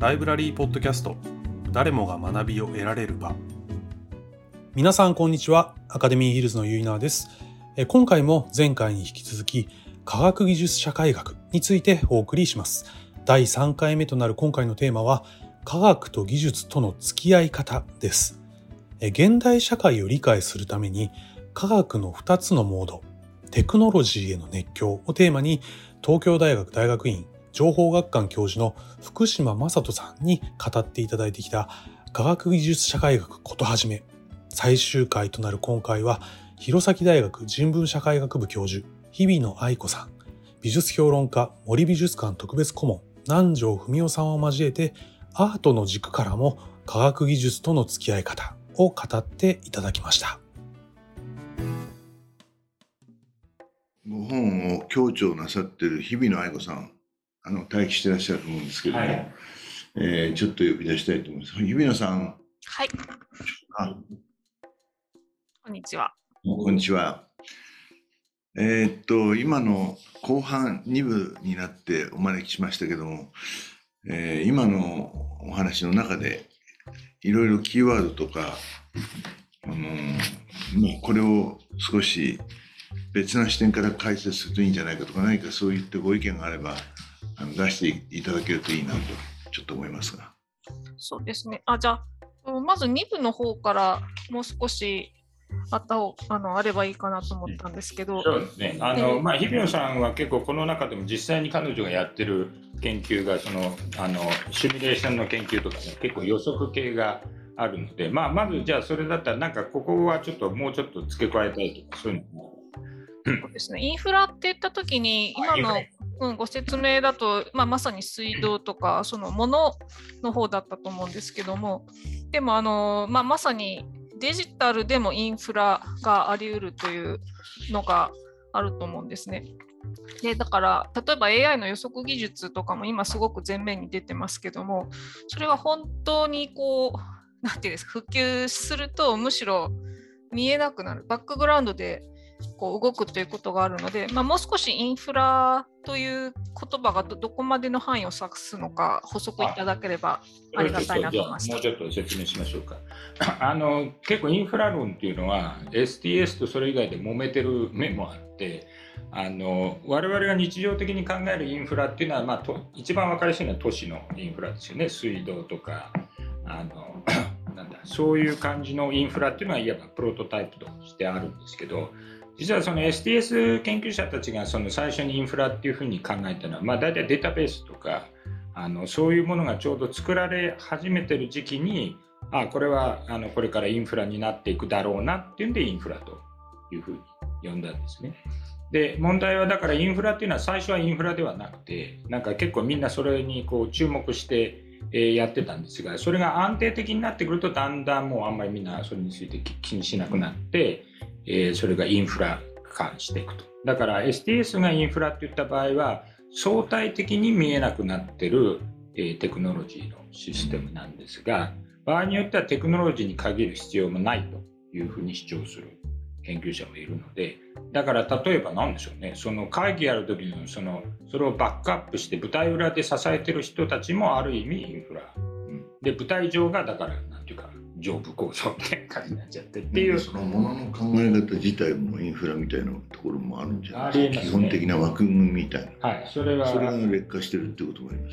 ライブラリーポッドキャスト。誰もが学びを得られる場。皆さんこんにちは。アカデミーヒルズのゆいなです。今回も前回に引き続き科学技術社会学についてお送りします。第3回目となる今回のテーマは科学と技術との付き合い方です。現代社会を理解するために科学の2つのモードテクノロジーへの熱狂をテーマに東京大学大学院情報学館教授の福島正人さんに語っていただいてきた科学技術社会学ことはじめ最終回となる今回は弘前大学人文社会学部教授日比野愛子さん美術評論家森美術館特別顧問南條文夫さんを交えてアートの軸からも科学技術との付き合い方を語っていただきました。ご本を強調なさってる日比野愛子さん。あの待機してらっしゃると思うんですけども、はい、えー、ちょっと呼び出したいと思います。日比野さん。はい。あこんにちは。こんにちは。えー、っと、今の後半2部になってお招きしましたけども、えー、今のお話の中で、いろいろキーワードとか、あのまあ、これを少し別な視点から解説するといいんじゃないかとか、何かそういったご意見があれば、あの出していただけるといいなとちょっと思いますが。そうですね。あじゃあまず2部の方からもう少しあったあのあればいいかなと思ったんですけど。そうですね。あの、まあ、日比野さんは結構この中でも実際に彼女がやってる研究が、その、あの、シミュレーションの研究とかね、結構予測系があるので、まあ、まずじゃあそれだったら、なんかここはちょっともうちょっと付け加えたいとか、そういうのも。そうですね。インフラって言ったときに、今のうん、ご説明だと、まあ、まさに水道とかそのものの方だったと思うんですけどもでもあの、まあ、まさにデジタルでもインフラがあり得るというのがあると思うんですね。でだから例えば AI の予測技術とかも今すごく前面に出てますけどもそれは本当にこう何て言うんですか普及するとむしろ見えなくなるバックグラウンドでこう動くということがあるので、まあ、もう少しインフラという言葉がどこまでの範囲を指すのか補足いただければありがたいなと思います。もうちょっと説明しましょうか。あの結構インフラ論っていうのは STS とそれ以外で揉めてる面もあって。あの我々が日常的に考えるインフラっていうのは、まあ、と一番分かりやすいのは都市のインフラですよね水道とかあの なんだそういう感じのインフラっていうのはいわばプロトタイプとしてあるんですけど実はその STS 研究者たちがその最初にインフラっていうふうに考えたのは、まあ、大体データベースとかあのそういうものがちょうど作られ始めてる時期にあこれはあのこれからインフラになっていくだろうなっていうんでインフラというふうに呼んだんですね。で問題はだからインフラっていうのは最初はインフラではなくてなんか結構みんなそれにこう注目してえやってたんですがそれが安定的になってくるとだんだんもうあんまりみんなそれについて気にしなくなってえー、それがインフラ化していくと。だから STS がインフラって言った場合は相対的に見えなくなってる、えー、テクノロジーのシステムなんですが場合によってはテクノロジーに限る必要もないというふうに主張する。研究者もいるので。だから例えば何でしょうね。その会議やる時のそのそれをバックアップして舞台裏で支えてる人たちもある意味インフラ、うん、で舞台上がだから何ていうか上部構造みたいな感じになっちゃってっていう、そのものの考え方自体もインフラみたいなところもあるんじゃない？ですか、ね、基本的な枠組みみたいな、はい、それは。それが劣化してるってこともありま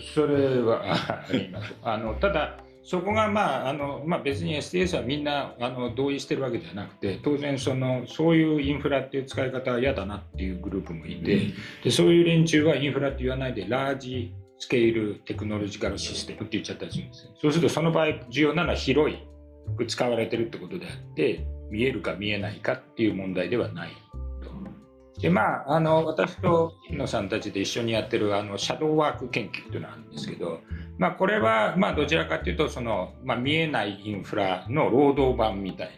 すそれはあります。あのただそこが、まああのまあ、別に SDS はみんなあの同意してるわけじゃなくて当然そのそういうインフラっていう使い方は嫌だなっていうグループもいて、うん、でそういう連中はインフラって言わないでラージスケールテクノロジカルシステムって言っちゃったりするんです。そうするとその場合重要なのは広い使われてるってことであって見えるか見えないかっていう問題ではないと。でまああの私と日野さんたちで一緒にやってるあのシャドーワーク研究っていうのがあるんですけど、まあ、これはまあどちらかというとその、まあ、見えないインフラの労働版みたい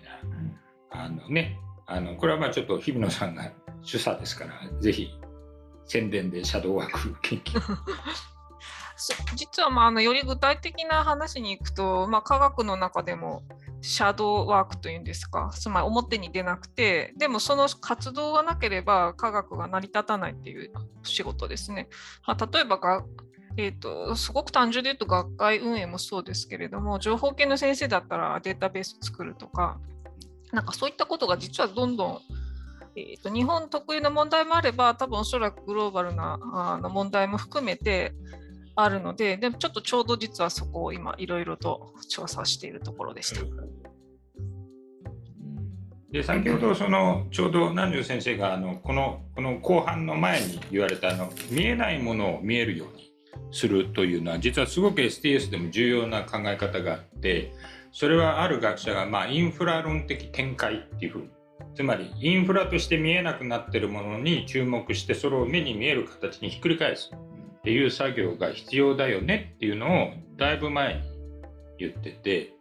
なあのねあのこれはまあちょっと日比野さんが主査ですからぜひ宣伝でシャドーワーク研究実はまああのより具体的な話に行くと、まあ、科学の中でもシャドーワークというんですかつまり表に出なくてでもその活動がなければ科学が成り立たないっていう仕事ですね。まあ、例えばがえーと、すごく単純で言うと学会運営もそうですけれども情報系の先生だったらデータベース作るとかなんかそういったことが実はどんどん、えーと、日本特有の問題もあれば多分おそらくグローバルなあの問題も含めてあるのででもちょっとちょうど実はそこを今いろいろと調査しているところでした。で先ほどそのちょうど南條先生があのこのこの後半の前に言われたあの見えないものを見えるようにするというのは実はすごく STS でも重要な考え方があってそれはある学者がまあインフラ論的展開っていうふうにつまりインフラとして見えなくなってるものに注目してそれを目に見える形にひっくり返すっていう作業が必要だよねっていうのをだいぶ前に言ってて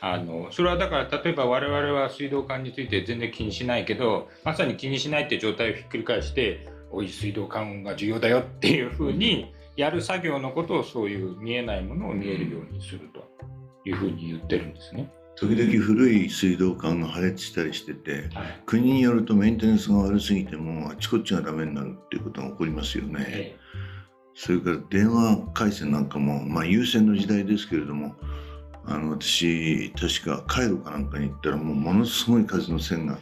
あのそれはだから例えば我々は水道管について全然気にしないけどまさに気にしないって状態をひっくり返しておい水道管が重要だよっていうふうにやる作業のことをそういう見えないものを見えるようにするというふうに言ってるんですね。時々古い水道管が破裂したりしてて、はい、国によるとメンテナンスが悪すぎてもあちこちがダメになるっていうことが起こりますよね。ええ、それから電話回線なんかも、まあ、優先の時代ですけれどもあの私確かカイロかなんかに行ったらもうものすごい数の線が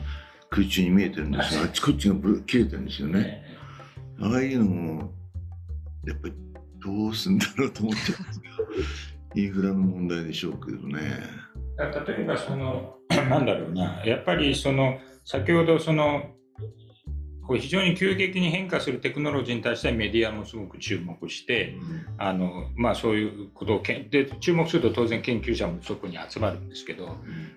空中に見えてるんですがあちこちが切れてるんですよね。ああいうのもやっぱりどうすんだろうと思っちゃうんですけど インフラの問題でしょうけどね。例えばそのなんだろうな。やっぱりその先ほどそのこう非常に急激に変化するテクノロジーに対してメディアもすごく注目して、うん、あのまあ、そういうことをけで注目すると当然研究者もそこに集まるんですけど、うん、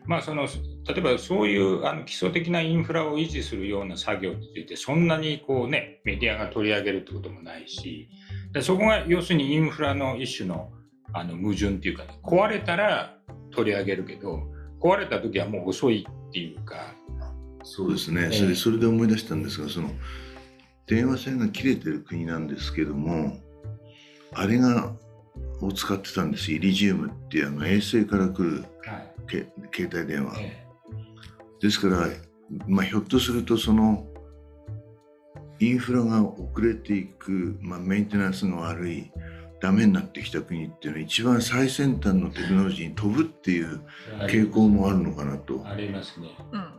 まあ、その例えばそういうあの基礎的なインフラを維持するような作業についてそんなにこう、ね、メディアが取り上げるってこともないしでそこが要するにインフラの一種のあの矛盾っていうか、ね、壊れたら取り上げるけど壊れた時はもう遅いっていうかそうですね、それそれで思い出したんですがその電話線が切れてる国なんですけどもあれがを使ってたんです。イリジウムっていうあの衛星から来る、はい、携帯電話、ええ、ですから、まあ、ひょっとするとそのインフラが遅れていく、まあ、メンテナンスが悪いダメになってきた国っていうのは一番最先端のテクノロジーに飛ぶっていう傾向もあるのかなと。ありますね。うん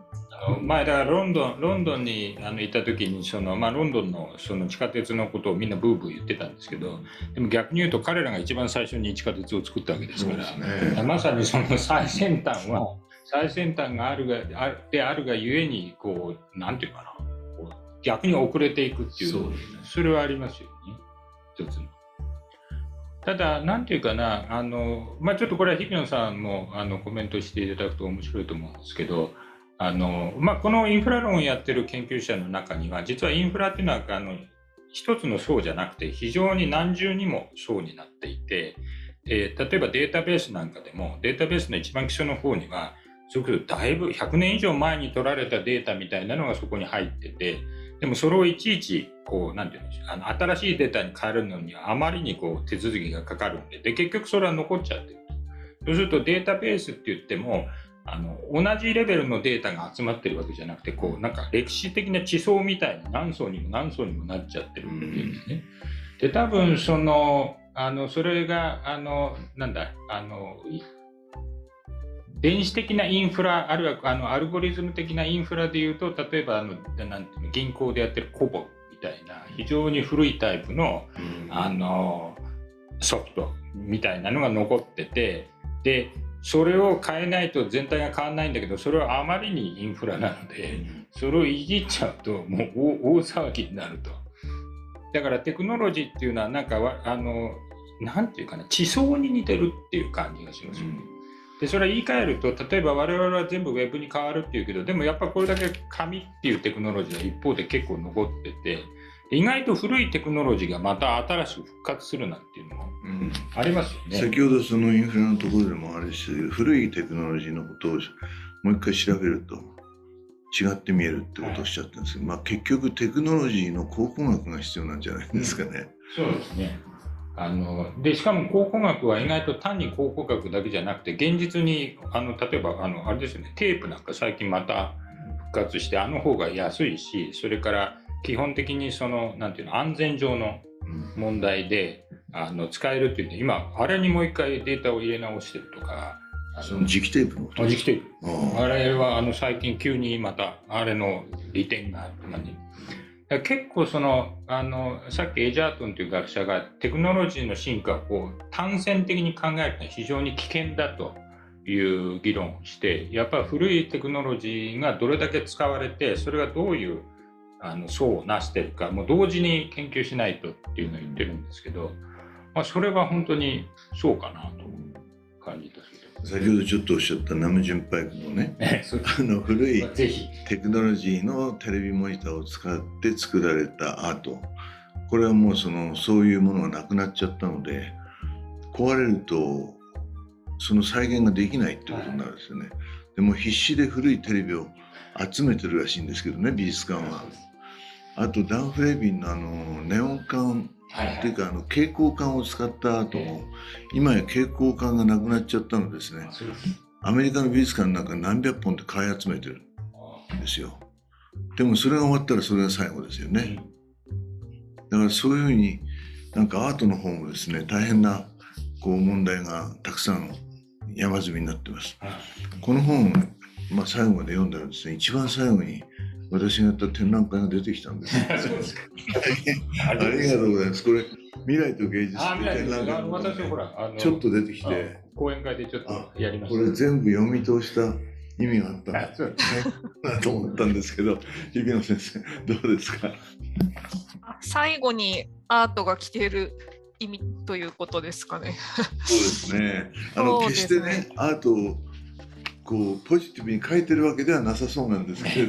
前だからロンドンロンドンにあのいた時にその、まあ、ロンドンのその地下鉄のことをみんなブーブー言ってたんですけどでも逆に言うと彼らが一番最初に地下鉄を作ったわけですから、ね、まさにその最先端は最先端があるがあであるがゆえにこうなんていうかな。逆に遅れていくっていうそ、ね、それはありますよね。一つの。ただ、なんていうかな、あのまあ、ちょっとこれは日比野さんもあのコメントしていただくと面白いと思うんですけど、あのまあ、このインフラ論をやってる研究者の中には実はインフラっていうのはあの一つの層じゃなくて非常に何重にも層になっていてで例えばデータベースなんかでもデータベースの一番基礎の方にはすごくだいぶ100年以上前に取られたデータみたいなのがそこに入っててでもそれをいちいちこうなんていうんでしょうあの新しいデータに変えるのにはあまりにこう手続きがかかるんでで結局それは残っちゃってるそうするとデータベースって言ってもあの同じレベルのデータが集まってるわけじゃなくてこうなんか歴史的な地層みたいに何層にも何層にもなっちゃってるんですね。で多分そのあのそれがあのなんだあの電子的なインフラあるいはあのアルゴリズム的なインフラでいうと例えばあのなんていうの銀行でやってるコボみたいな非常に古いタイプの,、あのソフトみたいなのが残っててでそれを変えないと全体が変わらないんだけどそれはあまりにインフラなのでそれをいじっちゃうともう大騒ぎになると。だからテクノロジーっていうのはなんかあのなんていうかな地層に似てるっていう感じがしますよね。でそれは言い換えると例えば我々は全部ウェブに変わるっていうけどでもやっぱこれだけ紙っていうテクノロジーは一方で結構残ってて意外と古いテクノロジーがまた新しく復活するなんていうのもありますよね。先ほどそのインフラのところでもあれし古いテクノロジーのことをもう一回調べると違って見えるってことをおっしゃったんですけど、はい、まあ結局テクノロジーの考古学が必要なんじゃないですかね。うん、そうですね。あのでしかも考古学は意外と単に考古学だけじゃなくて現実にあの例えばあのあれですよねテープなんか最近また復活してあの方が安いしそれから基本的にそのなんていうの安全上の問題であの使えるっていうんで今あれにもう一回データを入れ直してるとかあその磁気テープのことあ磁気テープ。ああれはあの最近急にまたあれの利点がある感じ。だから結構そのあのさっきエジャートンという学者がテクノロジーの進化をこう単線的に考えるのは非常に危険だという議論をしてやっぱり古いテクノロジーがどれだけ使われてそれがどういうあの層をなしてるかもう同時に研究しないとっていうのを言ってるんですけど、まあ、それは本当にそうかなという感じ。先ほどちょっとおっしゃったナムジュンパイプのねあの古いテクノロジーのテレビモニターを使って作られたアートこれはもうそのそういうものがなくなっちゃったので壊れるとその再現ができないってことになるんですよね。でも必死で古いテレビを集めてるらしいんですけどね美術館は。あとダン・フレービンのあのネオン管はいっていうかあの蛍光管を使ったアートも今や蛍光管がなくなっちゃったのですね。アメリカの美術館なんか何百本って買い集めてるんですよ。でもそれが終わったらそれが最後ですよね。だからそういうふうになんかアートの方もですね大変なこう問題がたくさん山積みになってます。この本、まあ、最後まで読んだらですね一番最後に私がやった展覧会が出てきたんですよ。そうですか。ありがとうございます。これ未来と芸術展覧会の私ほら、あのちょっと出てきてあ講演会でちょっとやりましこれ全部読み通した意味があったた。あそうなと思ったんですけど日比野先生どうですか？最後にアートが来ている意味ということですかね。そうですね。あの、ねしてね、アートをこうポジティブに書いてるわけではなさそうなんですけれ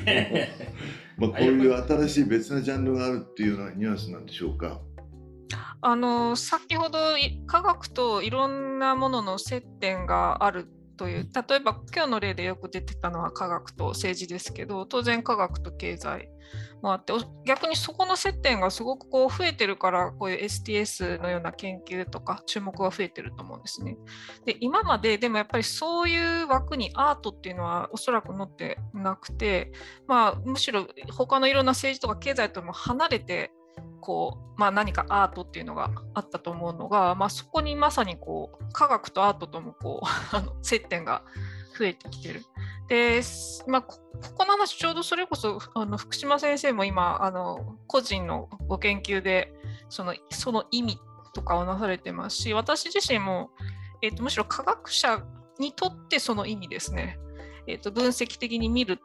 ども、まあこういう新しい別なジャンルがあるっていうようなニュアンスなんでしょうか？あの先ほどい科学といろんなものの接点があるという例えば今日の例でよく出てたのは科学と政治ですけど当然科学と経済もあってお逆にそこの接点がすごくこう増えてるからこういう STS のような研究とか注目が増えてると思うんですね。で今まででもやっぱりそういう枠にアートっていうのはおそらく載ってなくて、まあ、むしろ他のいろんな政治とか経済とも離れてこう、まあ、何かアートっていうのがあったと思うのが、まあ、そこにまさにこう科学とアートともこう 接点が増えてきてる。で、まあ、ここの話ちょうどそれこそあの福島先生も今あの個人のご研究でそのその意味とかをなされてますし私自身も、えー、とむしろ科学者にとってその意味ですね、えー、と分析的に見る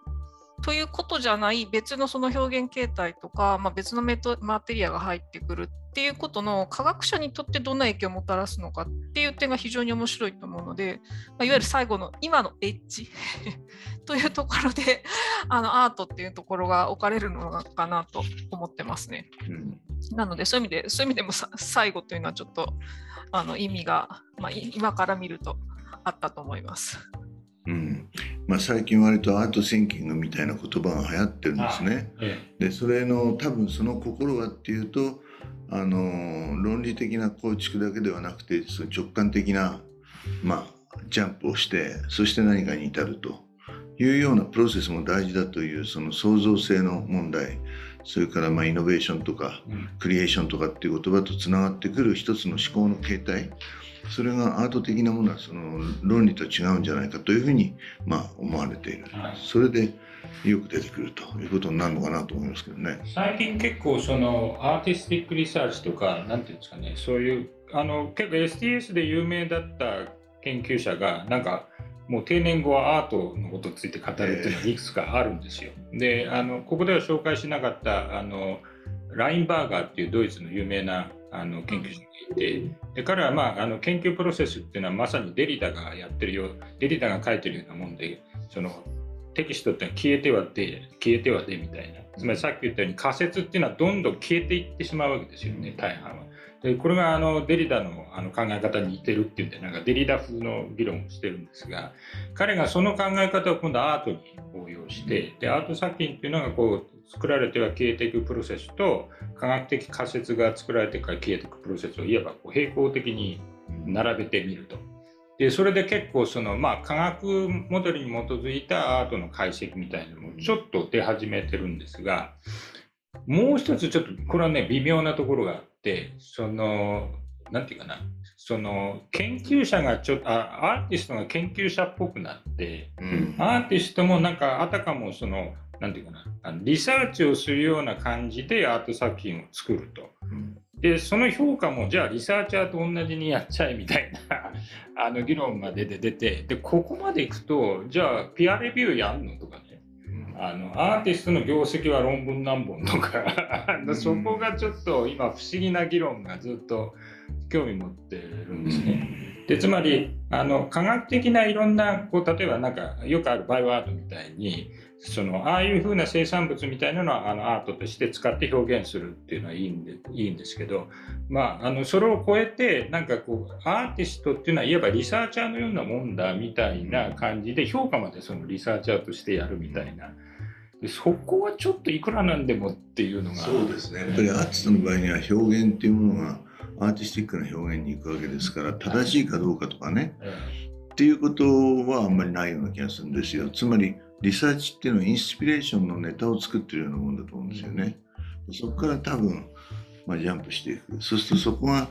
ということじゃない別のその表現形態とか、まあ、別のメトマテリアが入ってくるっていうことの科学者にとってどんな影響をもたらすのかっていう点が非常に面白いと思うので、まあ、いわゆる最後の今のエッジ というところであのアートっていうところが置かれるのかなと思ってますね。うんなのでそういう意味でそういう意味でもさ最後というのはちょっとあの意味が、まあ、い今から見るとあったと思います。うんまあ、最近割とアートシンキングみたいな言葉が流行ってるんですね。えでそれの多分その心はっていうとあの論理的な構築だけではなくてその直感的な、まあ、ジャンプをしてそして何かに至るというようなプロセスも大事だというその創造性の問題それからまあイノベーションとかクリエーションとかっていう言葉とつながってくる一つの思考の形態それがアート的なものはその論理と違うんじゃないかというふうにまあ思われているはいそれでよく出てくるということになるのかなと思いますけどね。最近結構そのアーティスティックリサーチとかなんていうんですかねそういうあの結構 STS で有名だった研究者がなんかもう定年後はアートのことについて語るっていうのがいくつかあるんですよ。であのここでは紹介しなかったあのラインバーガーっていうドイツの有名なあの研究者がいてで彼は、まあ、あの研究プロセスっていうのはまさにデリダがやってるよデリダが書いてるようなもんでそのテキストってのは消えてはで消えてはでみたいな。つまりさっき言ったように仮説っていうのはどんどん消えていってしまうわけですよね大半は。でこれがあのデリダのあの考え方に似てるっていうんでなんかデリダ風の議論をしてるんですが彼がその考え方を今度アートに応用してでアート作品っていうのがこう作られては消えていくプロセスと科学的仮説が作られてから消えていくプロセスをいわばこう並行的に並べてみると。でそれで結構そのまあ科学モデルに基づいたアートの解析みたいなのもちょっと出始めてるんですがもう一つちょっとこれはね微妙なところがあってそのなんていうかな、その研究者がちょっとあ、アーティストが研究者っぽくなって、うん、アーティストもなんかあたかもその、なんていうかな、あのリサーチをするような感じでアート作品を作ると。うん。でその評価もじゃあリサーチャーと同じにやっちゃえみたいな あの議論が出て出てでここまでいくとじゃあピアレビューやんのとかね。あのアーティストの業績は論文何本とか。そこがちょっと今不思議な議論がずっと興味持ってるんですね。でつまりあの科学的ないろんなこう例えばなんかよくあるバイオアートみたいにそのああいうふうな生産物みたいなのはあのアートとして使って表現するっていうのはいいんでいいんですけど、まあ、あのそれを超えてなんかこうアーティストっていうのはいわばリサーチャーのようなもんだみたいな感じで評価までそのリサーチャーとしてやるみたいな。そこはちょっといくらなんでもっていうのがそうですね。やっぱりアーティストの場合には表現っていうものがアーティスティックな表現に行くわけですから正しいかどうかとかね、っていうことはあんまりないような気がするんですよ。つまりリサーチっていうのはインスピレーションのネタを作ってるようなもんだと思うんですよね。そこから多分、まあ、ジャンプしていく。そうするとそこが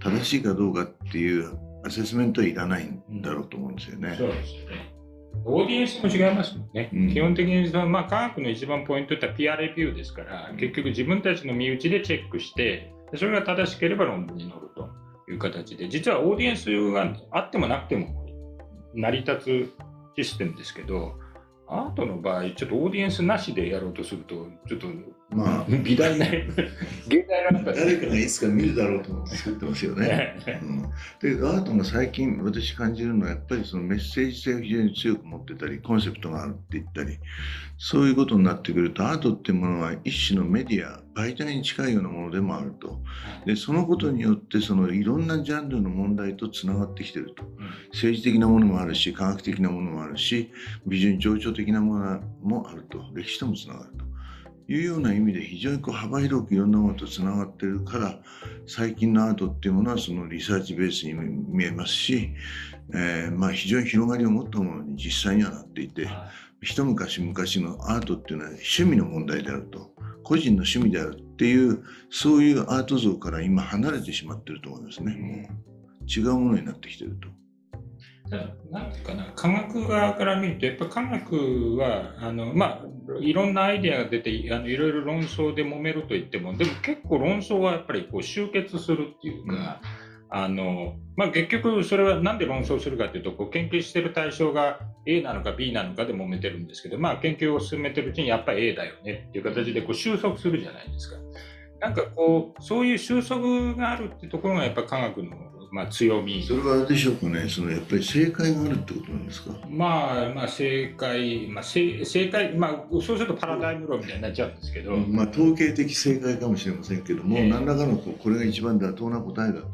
正しいかどうかっていうアセスメントはいらないんだろうと思うんですよね。そうですよね。オーディエンスも違いますもんね。うん、基本的にその、まあ、科学の一番ポイントってピアレビューですから、結局自分たちの身内でチェックして、それが正しければ論文に載るという形で、実はオーディエンスがあってもなくても成り立つシステムですけど、アートの場合、ちょっとオーディエンスなしでやろうとすると、ちょっと、まあ、美大 な、現代な誰かがいつか見るだろうと思って作ってますよね。うん、で、アートが最近私感じるのは、やっぱりそのメッセージ性を非常に強く持ってたり、コンセプトがあるって言ったり、そういうことになってくると、アートっていうものは一種のメディア、媒体に近いようなものでもあると。で、そのことによって、そのいろんなジャンルの問題とつながってきてると。政治的なものもあるし、科学的なものもあるし、美人情緒的なものもあると。歴史ともつながると。いうような意味で非常にこう幅広くいろんなものとつながってるから最近のアートっていうものはそのリサーチベースに見えますし、えー、まあ非常に広がりを持ったものに実際にはなっていて、一昔昔のアートっていうのは趣味の問題であると個人の趣味であるっていうそういうアート像から今離れてしまってると思いますね。うん、違うものになってきてると。なんていうかな科学側から見るとやっぱ科学はあの、まあ、いろんなアイデアが出てあのいろいろ論争で揉めると言ってもでも結構論争はやっぱりこう集結するっていうか。あのまあ、結局それは何で論争するかというとこう研究してる対象が A なのか B なのかで揉めてるんですけど、まあ、研究を進めてるうちにやっぱり A だよねっていう形でこう収束するじゃないですか。なんかこうそういう収束があるってところがやっぱ科学のまあ、強み。それはあれでしょうかね。そのやっぱり正解があるってことなんですか？まあまあ正解、まあ、正正解まあそうするとパラダイム論みたいになっちゃうんですけど、まあ統計的正解かもしれませんけども、えー、何らかのこれが一番妥当な答えだと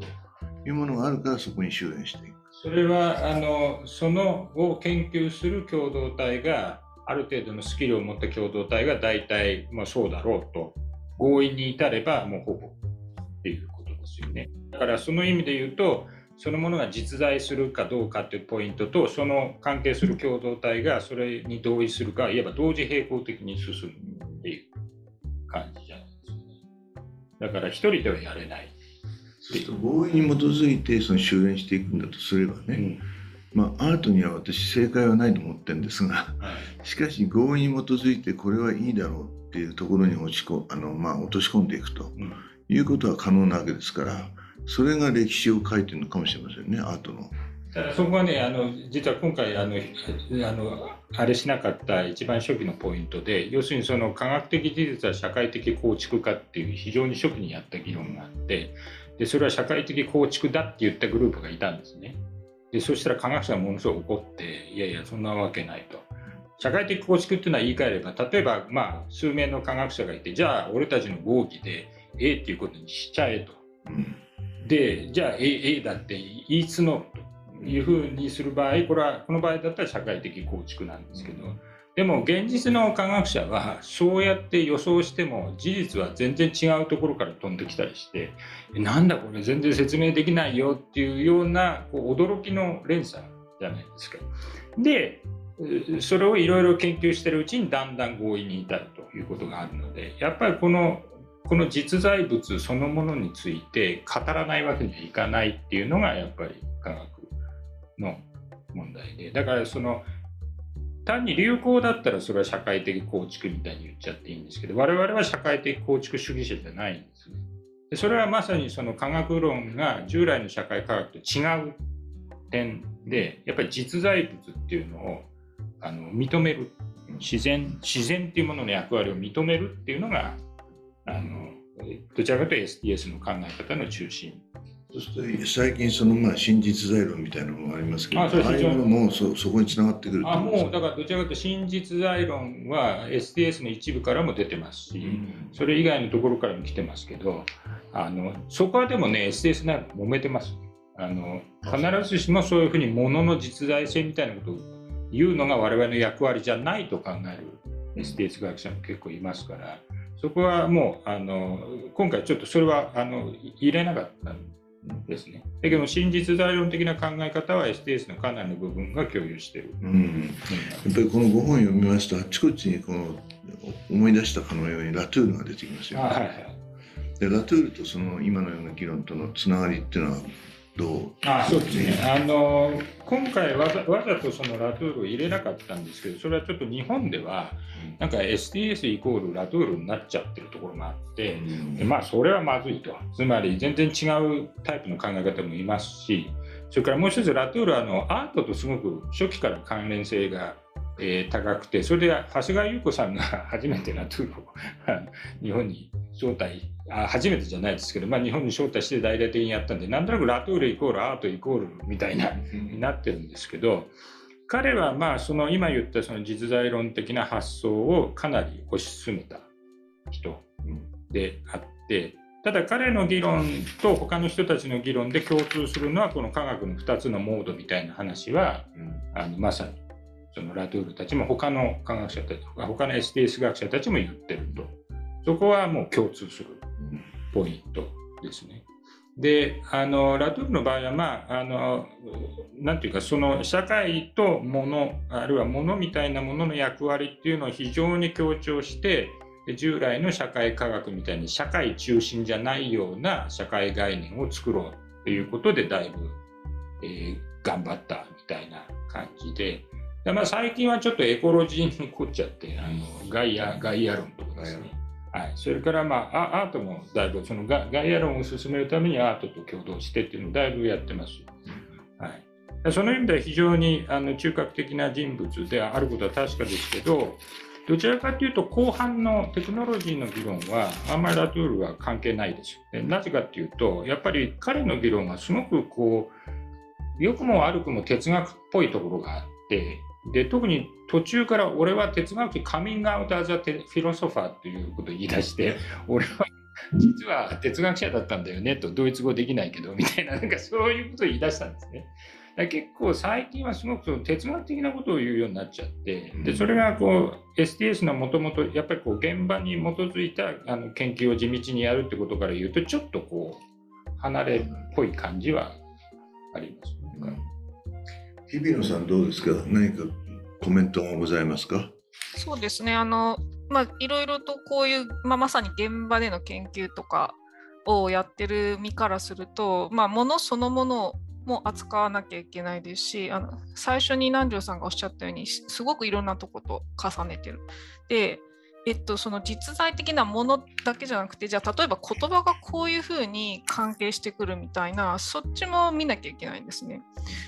いうものがあるからそこに修練していくそれはあのそのを研究する共同体がある程度のスキルを持った共同体が大体、まあ、そうだろうと合意に至ればもうほぼっていうことですよね。だからその意味で言うとそのものが実在するかどうかというポイントとその関係する共同体がそれに同意するかいわば同時並行的に進むっていう感じじゃないですかね。だから一人ではやれない。合意に基づいてその修練していくんだとすればね、うん。まあ、アートには私正解はないと思ってるんですが、はい、しかし合意に基づいてこれはいいだろうっていうところに落ちこあの、まあ、落とし込んでいくということは可能なわけですから、それが歴史を書いてるのかもしれませんねアートの。そこはねあの実は今回あのあのあれしなかった一番初期のポイントで要するにその科学的事実は社会的構築かっていう非常に初期にやった議論があってでそれは社会的構築だって言ったグループがいたんですね。でそしたら科学者がものすごく怒っていやいやそんなわけないと。社会的構築っていうのは言い換えれば例えばまあ数名の科学者がいてじゃあ俺たちの合議で A っていうことにしちゃえと。でじゃあ A, A だって言い募るというふうにする場合これはこの場合だったら社会的構築なんですけど。でも現実の科学者はそうやって予想しても事実は全然違うところから飛んできたりしてなんだこれ全然説明できないよっていうようなこう驚きの連鎖じゃないですか。でそれをいろいろ研究してるうちにだんだん合意に至るということがあるのでやっぱりこのこの実在物そのものについて語らないわけにはいかないっていうのがやっぱり科学の問題でだからその単に流行だったらそれは社会的構築みたいに言っちゃっていいんですけど我々は社会的構築主義者じゃないんですね。でそれはまさにその科学論が従来の社会科学と違う点でやっぱり実在物っていうのをあの認める自然自然っていうものの役割を認めるっていうのがあのどちらかというと STS の考え方の中心そして最近そのまあ真実在論みたいなのもありますけど、あああいうものもそそこにつながってくるあもうだかからどちらかというと真実在論は STS の一部からも出てますし、うん。それ以外のところからも来てますけどあのそこはでもね STS なら揉めてます。あの必ずしもそういうふうに物の実在性みたいなことを言うのが我々の役割じゃないと考える STS 学者も結構いますからそこはもうあの今回ちょっとそれはあの入れなかったんですね。だけど真実在論的な考え方は STS のかなりの部分が共有してる。うん、やっぱりこの5本読みますとあっちこっちにこの思い出したかのようにラトゥールが出てきますよ、あはいはい。でラトゥールとその今のような議論とのつながりっていうのはどう？あそうですね。あの今回わざわざとそのラトゥールを入れなかったんですけど、それはちょっと日本ではなんか STS イコールラトゥールになっちゃってるところがあって、でまあそれはまずいと。つまり全然違うタイプの考え方もいますし、それからもう一つラトゥールはあのアートとすごく初期から関連性が、えー高くて、それで長谷川優子さんが初めてラトゥールを 日本に招待あ初めてじゃないですけど、まあ、日本に招待して大々的にやったんでなんとなくラトゥールイコールアートイコールみたいなになってるんですけど彼はまあその今言ったその実在論的な発想をかなり推し進めた人であってただ彼の議論と他の人たちの議論で共通するのはこの科学の2つのモードみたいな話はあのまさにそのラトゥールたちも他の科学者たち他の STS 学者たちも言ってると。そこはもう共通するポイントですね。であのラトゥールの場合はまああのなんていうかその社会と物あるいは物みたいなものの役割っていうのを非常に強調して従来の社会科学みたいに社会中心じゃないような社会概念を作ろうということでだいぶ、えー頑張ったみたいな感じで。で、まあ、最近はちょっとエコロジーに凝っちゃってあのガイアガイア論とかですね、はい、それから、まあ、アアートもだいぶそのガガイア論を進めるためにアートと共同してっていうのをだいぶやってます。はい、その意味では非常にあの中核的な人物であることは確かですけどどちらかというと後半のテクノロジーの議論はあんまりラトゥールは関係ないです。でなぜかというとやっぱり彼の議論はすごくこう良くも悪くも哲学っぽいところがあってで特に途中から俺は哲学的カミングアウトアザフィロソファーということを言い出して俺は実は哲学者だったんだよねとドイツ語できないけどみたいななんかそういうことを言い出したんですね。だ結構最近はすごくその哲学的なことを言うようになっちゃってでそれがこう STS のもともとやっぱりこう現場に基づいたあの研究を地道にやるってことから言うとちょっとこう離れっぽい感じはあります、ね。日比野さんどうですか？何かコメントがございますか？そうですね、あの、まあ、いろいろとこういう、まあ、まさに現場での研究とかをやってる身からすると、まあ、ものそのものも扱わなきゃいけないですし、あの最初に南條さんがおっしゃったように、すすごくいろんなとこと重ねてる。で、えっと、その実在的なものだけじゃなくて、じゃあ例えば言葉がこういうふうに関係してくるみたいな、そっちも見なきゃいけないんですね。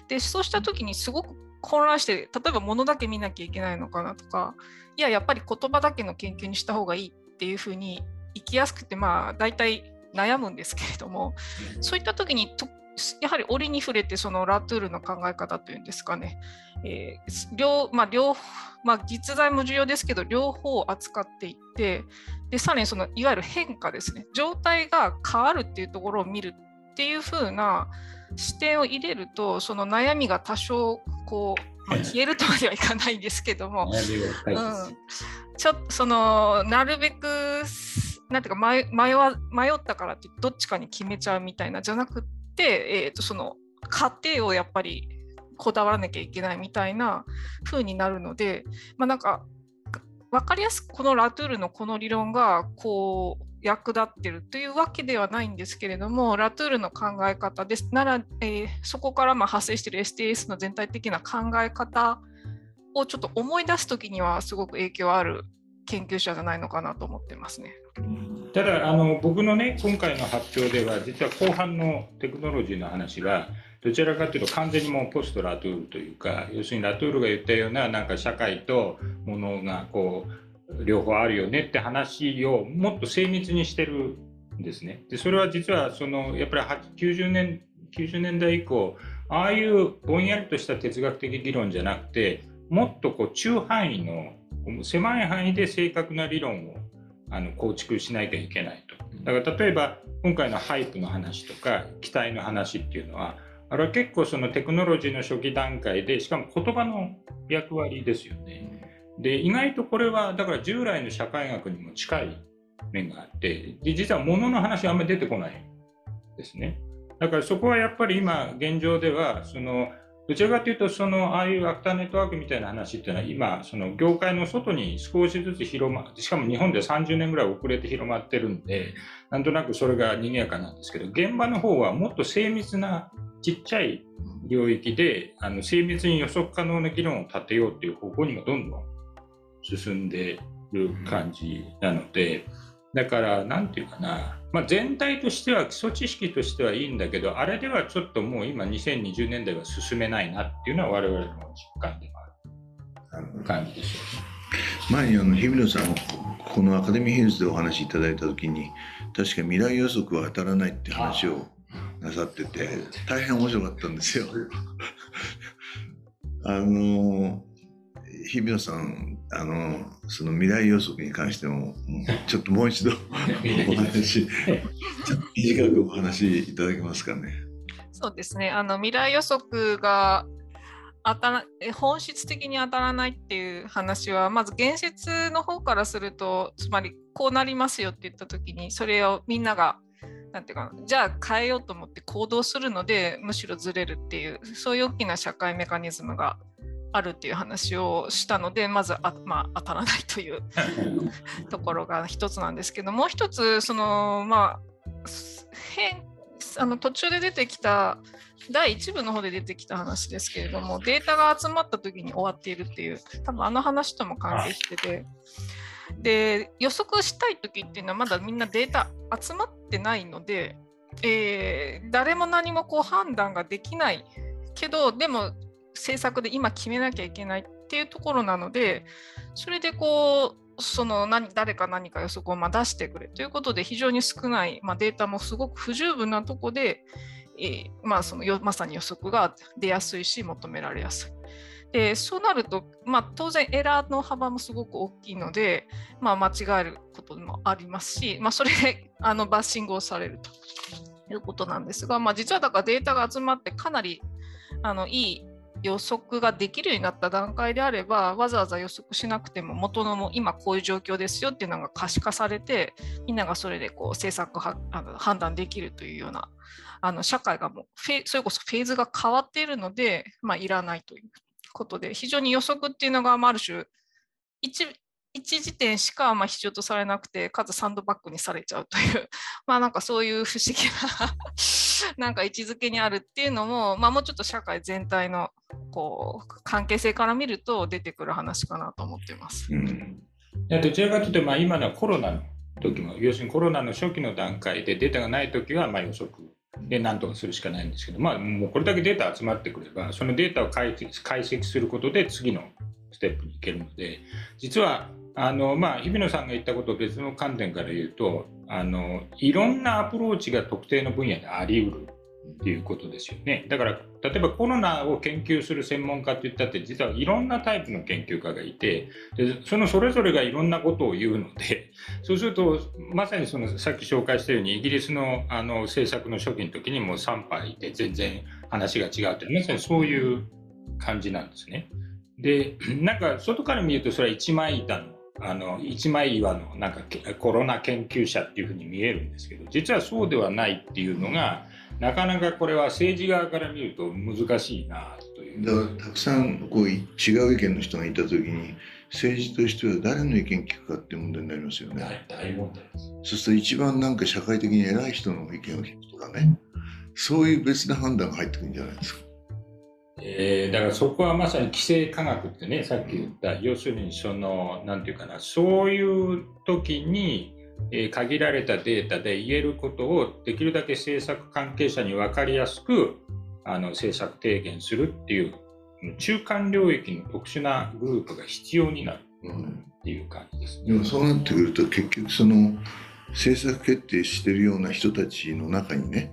で、そうしたときにすごく混乱して、例えば物だけ見なきゃいけないのかなとか、いや、やっぱり言葉だけの研究にした方がいいっていうふうに生きやすくて、まあ、大体悩むんですけれども、そういった時に、やはり折に触れて、そのラトゥールの考え方というんですかね、えー両まあ両まあ、実在も重要ですけど、両方を扱っていって、でさらにそのいわゆる変化ですね、状態が変わるっていうところを見るっていう風な視点を入れると、その悩みが多少こう、まあ、消えるとまではいかないんですけども、はいうん、ちょっとそのなるべくなんていうか迷迷わ迷ったからってどっちかに決めちゃうみたいなじゃなくって、えー、とその過程をやっぱりこだわらなきゃいけないみたいな風になるのでまあなんか分かりやすくこのラトゥールのこの理論がこう役立ってるというわけではないんですけれども、ラトゥールの考え方です。なら、えー、そこからま発生している STS の全体的な考え方をちょっと思い出すときにはすごく影響ある研究者じゃないのかなと思ってますね。ただあの僕のね今回の発表では実は後半のテクノロジーの話はどちらかというと完全にもうポストラトゥールというか要するにラトゥールが言ったようななんか社会とものがこう両方あるよねって話をもっと精密にしてるんですね。でそれは実はそのやっぱり90年 ,90 年代以降ああいうぼんやりとした哲学的議論じゃなくてもっとこう中範囲の狭い範囲で正確な理論をあの構築しなきゃいけないと。だから例えば今回のハイプの話とか期待の話っていうのはあれは結構そのテクノロジーの初期段階でしかも言葉の役割ですよね。で意外とこれはだから従来の社会学にも近い面があってで実は物の話はあんまり出てこないですね。だからそこはやっぱり今現状ではそのどちらかというと、その、ああいうアクターネットワークみたいな話っていうのは、今、その業界の外に少しずつ広まって、しかも日本で30年ぐらい遅れて広まってるんで、なんとなくそれが賑やかなんですけど、現場の方はもっと精密なちっちゃい領域で、あの精密に予測可能な議論を立てようっていう方向にもどんどん進んでる感じなので、だから、なんていうかな、まあ、全体としては基礎知識としてはいいんだけどあれではちょっともう今2020年代は進めないなっていうのは我々の実感でもある感じですよ前にあの日比野さんこのアカデミーヒルズでお話しいただいた時に確か未来予測は当たらないって話をなさってて大変面白かったんですよ。あの日比野さんあのその未来予測に関してもちょっともう一度 お話短くお話いただけますかね？そうですねあの未来予測が当たら本質的に当たらないっていう話はまず言説の方からするとつまりこうなりますよって言った時にそれをみんながなんていうかじゃあ変えようと思って行動するのでむしろずれるっていうそういう大きな社会メカニズムがあるっていう話をしたのでまずあ、まあ、当たらないという ところが一つなんですけどもう一つそのまあ変あの途中で出てきた第1部の方で出てきた話ですけれどもデータが集まった時に終わっているっていう多分あの話とも関係しててで予測したい時っていうのはまだみんなデータ集まってないので、えー、誰も何もこう判断ができないけどでも政策で今決めなきゃいけないっていうところなのでそれでこうその何誰か何か予測を出してくれということで非常に少ない、まあ、データもすごく不十分なとこで、えー、まあ、そのまさに予測が出やすいし求められやすい。でそうなると、まあ、当然エラーの幅もすごく大きいので、まあ、間違えることもありますし、まあ、それであのバッシングをされるということなんですが、まあ、実はだからデータが集まってかなりあのいい予測ができるようになった段階であればわざわざ予測しなくても元のも今こういう状況ですよっていうのが可視化されてみんながそれでこう政策はあの判断できるというようなあの社会がもうフェそれこそフェーズが変わっているので、まあ、いらないということで非常に予測っていうのがある種一一時点しかまあ必要とされなくてかつサンドバッグにされちゃうという まあなんかそういう不思議な なんか位置づけにあるっていうのも、まあ、もうちょっと社会全体のこう関係性から見ると出てくる話かなと思ってます。うん、どちらかというと、まあ、今のコロナの時も要するにコロナの初期の段階でデータがない時はま予測で何とかするしかないんですけど、まあ、もうこれだけデータ集まってくればそのデータを解析することで次のステップに行けるので実はあのまあ日比野さんが言ったことを別の観点から言うとあのいろんなアプローチが特定の分野であり得るっていうことですよね。だから例えばコロナを研究する専門家って言ったって実はいろんなタイプの研究家がいてでそのそれぞれがいろんなことを言うので そうするとまさにそのさっき紹介したようにイギリスのあの政策の初期の時にも3杯で全然話が違うってまさにそういう感じなんですね。でなんか外から見るとそれは一枚板のあの一枚岩のなんかコロナ研究者っていうふうに見えるんですけど実はそうではないっていうのがなかなかこれは政治側から見ると難しいなという。だからたくさんこう違う意見の人がいた時に政治としては誰の意見聞くかっていう問題になりますよね。大問題です。そうすると一番なんか社会的に偉い人の意見を聞くとかね、そういう別な判断が入ってくるんじゃないですか。えー、だからそこはまさに規制科学ってねさっき言った要するにそのなんていうかなそういう時に、えー、限られたデータで言えることをできるだけ政策関係者に分かりやすくあの政策提言するっていう中間領域の特殊なグループが必要になるっていう感じですね。でもそうなってくると結局その政策決定してるような人たちの中にね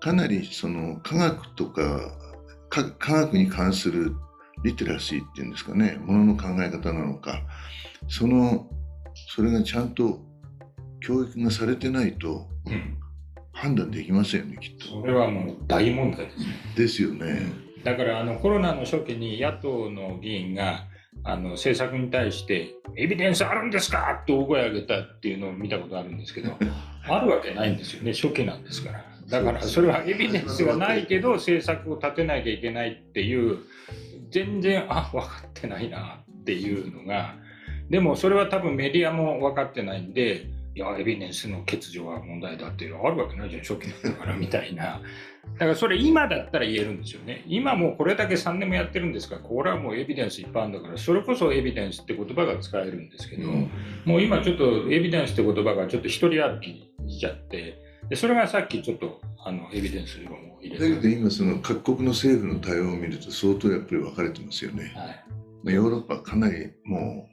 かなりその科学とか科学に関するリテラシーっていうんですかねものの考え方なのかそのそれがちゃんと教育がされてないと判断できませんよねきっと。それはもう大問題ですね。ですよね。だからあのコロナの初期に野党の議員があの政策に対して「エビデンスあるんですか?」って大声上げたっていうのを見たことあるんですけど あるわけないんですよね初期なんですから。だからそれはエビデンスがないけど政策を立てなきゃいけないっていう全然あ分かってないなっていうのがでもそれは多分メディアも分かってないんでいやエビデンスの欠如は問題だっていうのはあるわけないじゃん初期なんだからみたいな。だからそれ今だったら言えるんですよね。今もうこれだけ3年もやってるんですからこれはもうエビデンスいっぱいあるんだからそれこそエビデンスって言葉が使えるんですけど、うん、もう今ちょっとエビデンスって言葉がちょっと一人歩きしちゃってでそれがさっきちょっとあのエビデンス論を入れただけど今その各国の政府の対応を見ると相当やっぱり分かれてますよね。はいまあ、ヨーロッパはかなりも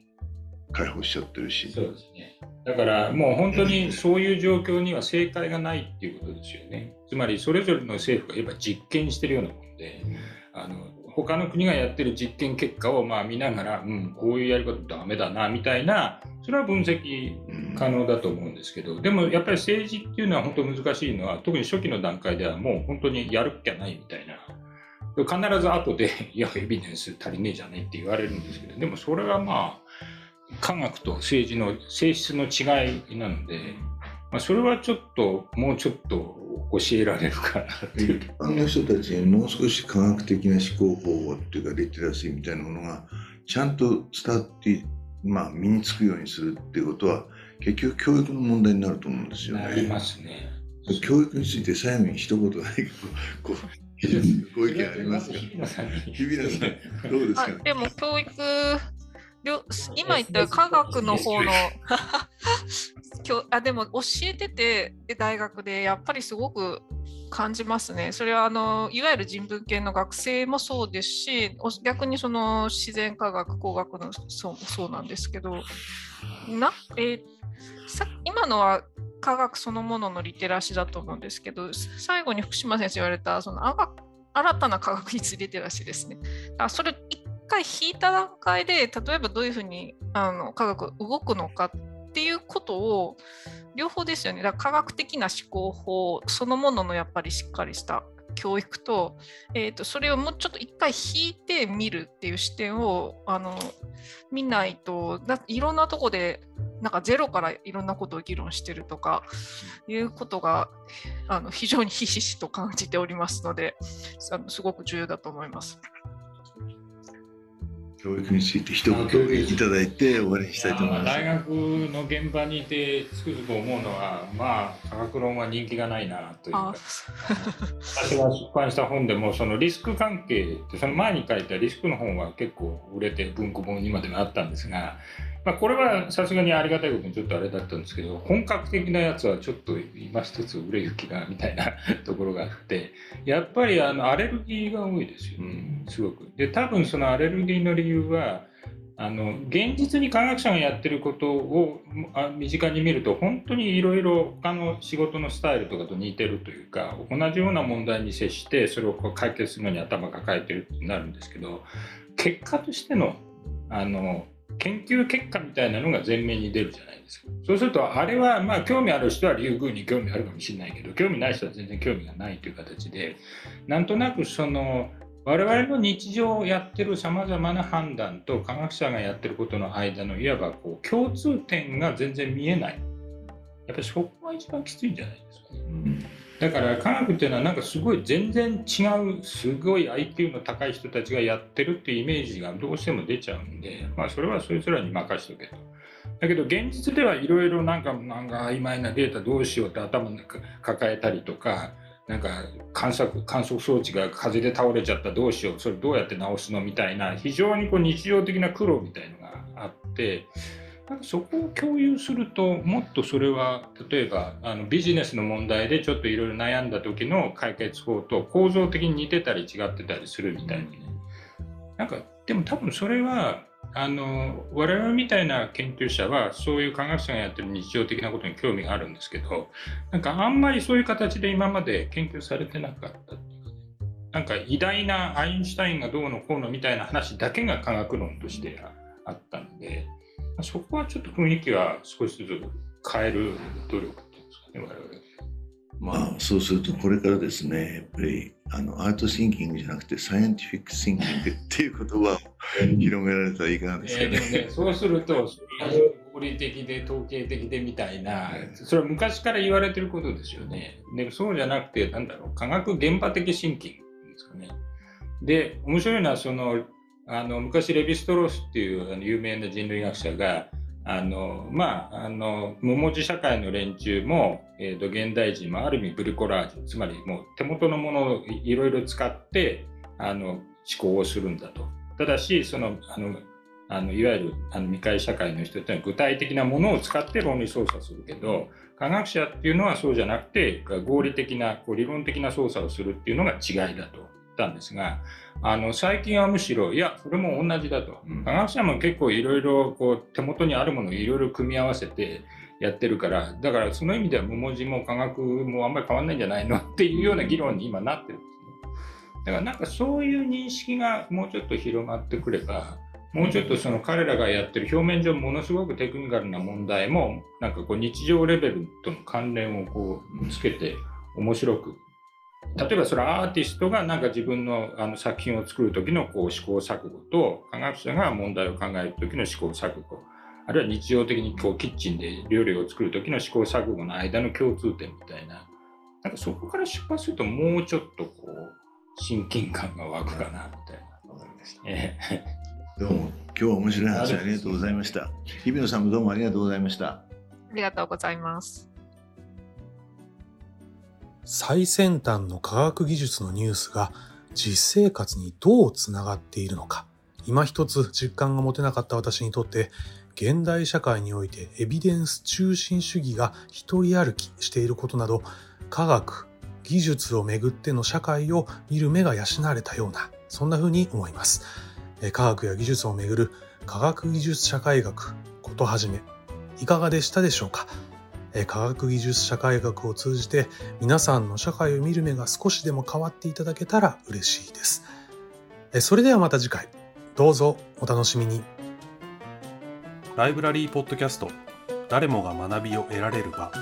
う解放しちゃってるし。そうですね。だからもう本当にそういう状況には正解がないっていうことですよね。つまりそれぞれの政府が言えば実験してるようなもんで、あの他の国がやってる実験結果をまあ見ながら、うん、こういうやり方ダメだなみたいなそれは分析可能だと思うんですけどでもやっぱり政治っていうのは本当難しいのは特に初期の段階ではもう本当にやるっきゃないみたいな必ず後で「いやエビデンス足りねえじゃねえ」って言われるんですけどでもそれはまあ科学と政治の性質の違いなので、まあ、それはちょっともうちょっと教えられるかなっていう。一般の人たちにもう少し科学的な思考方法っていうかリテラシーみたいなものがちゃんと伝わって、まあ、身につくようにするっていうことは結局教育の問題になると思うんですよね。なりますね。教育について最後に一言こう非常にご意見ありますか？日比野さんどうですか？でも教育今言った科学の方の あでも教えてて大学でやっぱりすごく感じますね。それはあのいわゆる人文系の学生もそうですし逆にその自然科学工学のそうそうなんですけどな、えー、さ今のは科学そのもののリテラシーだと思うんですけど最後に福島先生言われたその新たな科学技術リテラシーですね。あそれ一回引いた段階で例えばどういうふうにあの科学動くのかっていうことを両方ですよねだから科学的な思考法そのもののやっぱりしっかりした教育と,、えーと、それをもうちょっと一回引いてみるっていう視点をあの見ないとだいろんなとこでなんかゼロからいろんなことを議論してるとかいうことがあの非常にひしひしと感じておりますのですごく重要だと思います。教育について一言いただいて終わりにしたいと思います。大学の現場にいてつくづく思うのは、まあ、科学論は人気がないなというか、私が出版した本でも、そのリスク関係って、その前に書いたリスクの本は結構売れて文庫本にまでなったんですが、まあ、これはさすがにありがたいことにちょっとあれだったんですけど本格的なやつはちょっと今一つ売れ行きがみたいな ところがあってやっぱりあのアレルギーが多いですよねすごく。で多分そのアレルギーの理由はあの現実に科学者がやってることを身近に見ると本当にいろいろ他の仕事のスタイルとかと似てるというか同じような問題に接してそれを解決するのに頭抱えてるってなるんですけど結果としてのあの研究結果みたいなのが前面に出るじゃないですか。そうすると、あれは、まあ、興味ある人は竜宮に興味あるかもしれないけど、興味ない人は全然興味がないという形で、なんとなくその、我々の日常をやってるさまざまな判断と科学者がやってることの間のいわばこう共通点が全然見えない。やっぱりそこが一番きついんじゃないですかね。だから科学っていうのはなんかすごい全然違うすごい IQ の高い人たちがやってるっていうイメージがどうしても出ちゃうんで、まあ、それはそいつらに任しとけと。だけど現実ではいろいろなんかなんか曖昧なデータどうしようって頭の中抱えたりとかなんか観測観測装置が風で倒れちゃったどうしようそれどうやって直すのみたいな非常にこう日常的な苦労みたいのがあってなんかそこを共有するともっとそれは例えばあのビジネスの問題でちょっといろいろ悩んだ時の解決法と構造的に似てたり違ってたりするみたいにね。なんかでも多分それはあの我々みたいな研究者はそういう科学者がやってる日常的なことに興味があるんですけどなんかあんまりそういう形で今まで研究されてなかったっていうかね。なんか偉大なアインシュタインがどうのこうのみたいな話だけが科学論としてあったのでそこはちょっと雰囲気は少しずつ変える努力っていうんですかね我々。まあ、そうするとこれからですねやっぱりあのアートシンキングじゃなくてサイエンティフィックシンキングっていう言葉を広められたらいかがですかね。ね、そうすると、合理的で統計的でみたいな、それは昔から言われてることですよね。でそうじゃなくて、なんだろう、科学現場的シンキングですかね。で、面白いのは、その、あの昔レヴィストロースっていう有名な人類学者があのまああの無文字社会の連中も、えー、と現代人もある意味ブリコラージュつまりもう手元のものをいろいろ使ってあの思考をするんだと。ただしそのあのあのいわゆるあの未開社会の人っていうのは具体的なものを使って論理操作するけど科学者っていうのはそうじゃなくて合理的なこう理論的な操作をするっていうのが違いだと。たんですがあの最近はむしろいやそれも同じだと、うん。科学者も結構いろいろこう手元にあるものをいろいろ組み合わせてやってるからだからその意味では無文字も科学もあんまり変わんないんじゃないの？っていうような議論に今なってるんですね。だからなんかそういう認識がもうちょっと広がってくればもうちょっとその彼らがやってる表面上ものすごくテクニカルな問題もなんかこう日常レベルとの関連をこうつけて面白く例えばそれはアーティストがなんか自分のあの作品を作る時のこう試行錯誤と科学者が問題を考える時の試行錯誤あるいは日常的にこうキッチンで料理を作る時の試行錯誤の間の共通点みたいななんかそこから出発するともうちょっとこう親近感が湧くかなみたいな。わかりましたええどうも今日は面白い話ありがとうございました。日比野さんもどうもありがとうございました。ありがとうございます。最先端の科学技術のニュースが実生活にどうつながっているのか。今一つ実感が持てなかった私にとって現代社会においてエビデンス中心主義が一人歩きしていることなど科学技術をめぐっての社会を見る目が養われたようなそんな風に思います。科学や技術をめぐる科学技術社会学ことはじめいかがでしたでしょうか？科学技術社会学を通じて皆さんの社会を見る目が少しでも変わっていただけたら嬉しいです。それではまた次回、どうぞお楽しみに。ライブラリーポッドキャスト、誰もが学びを得られる場。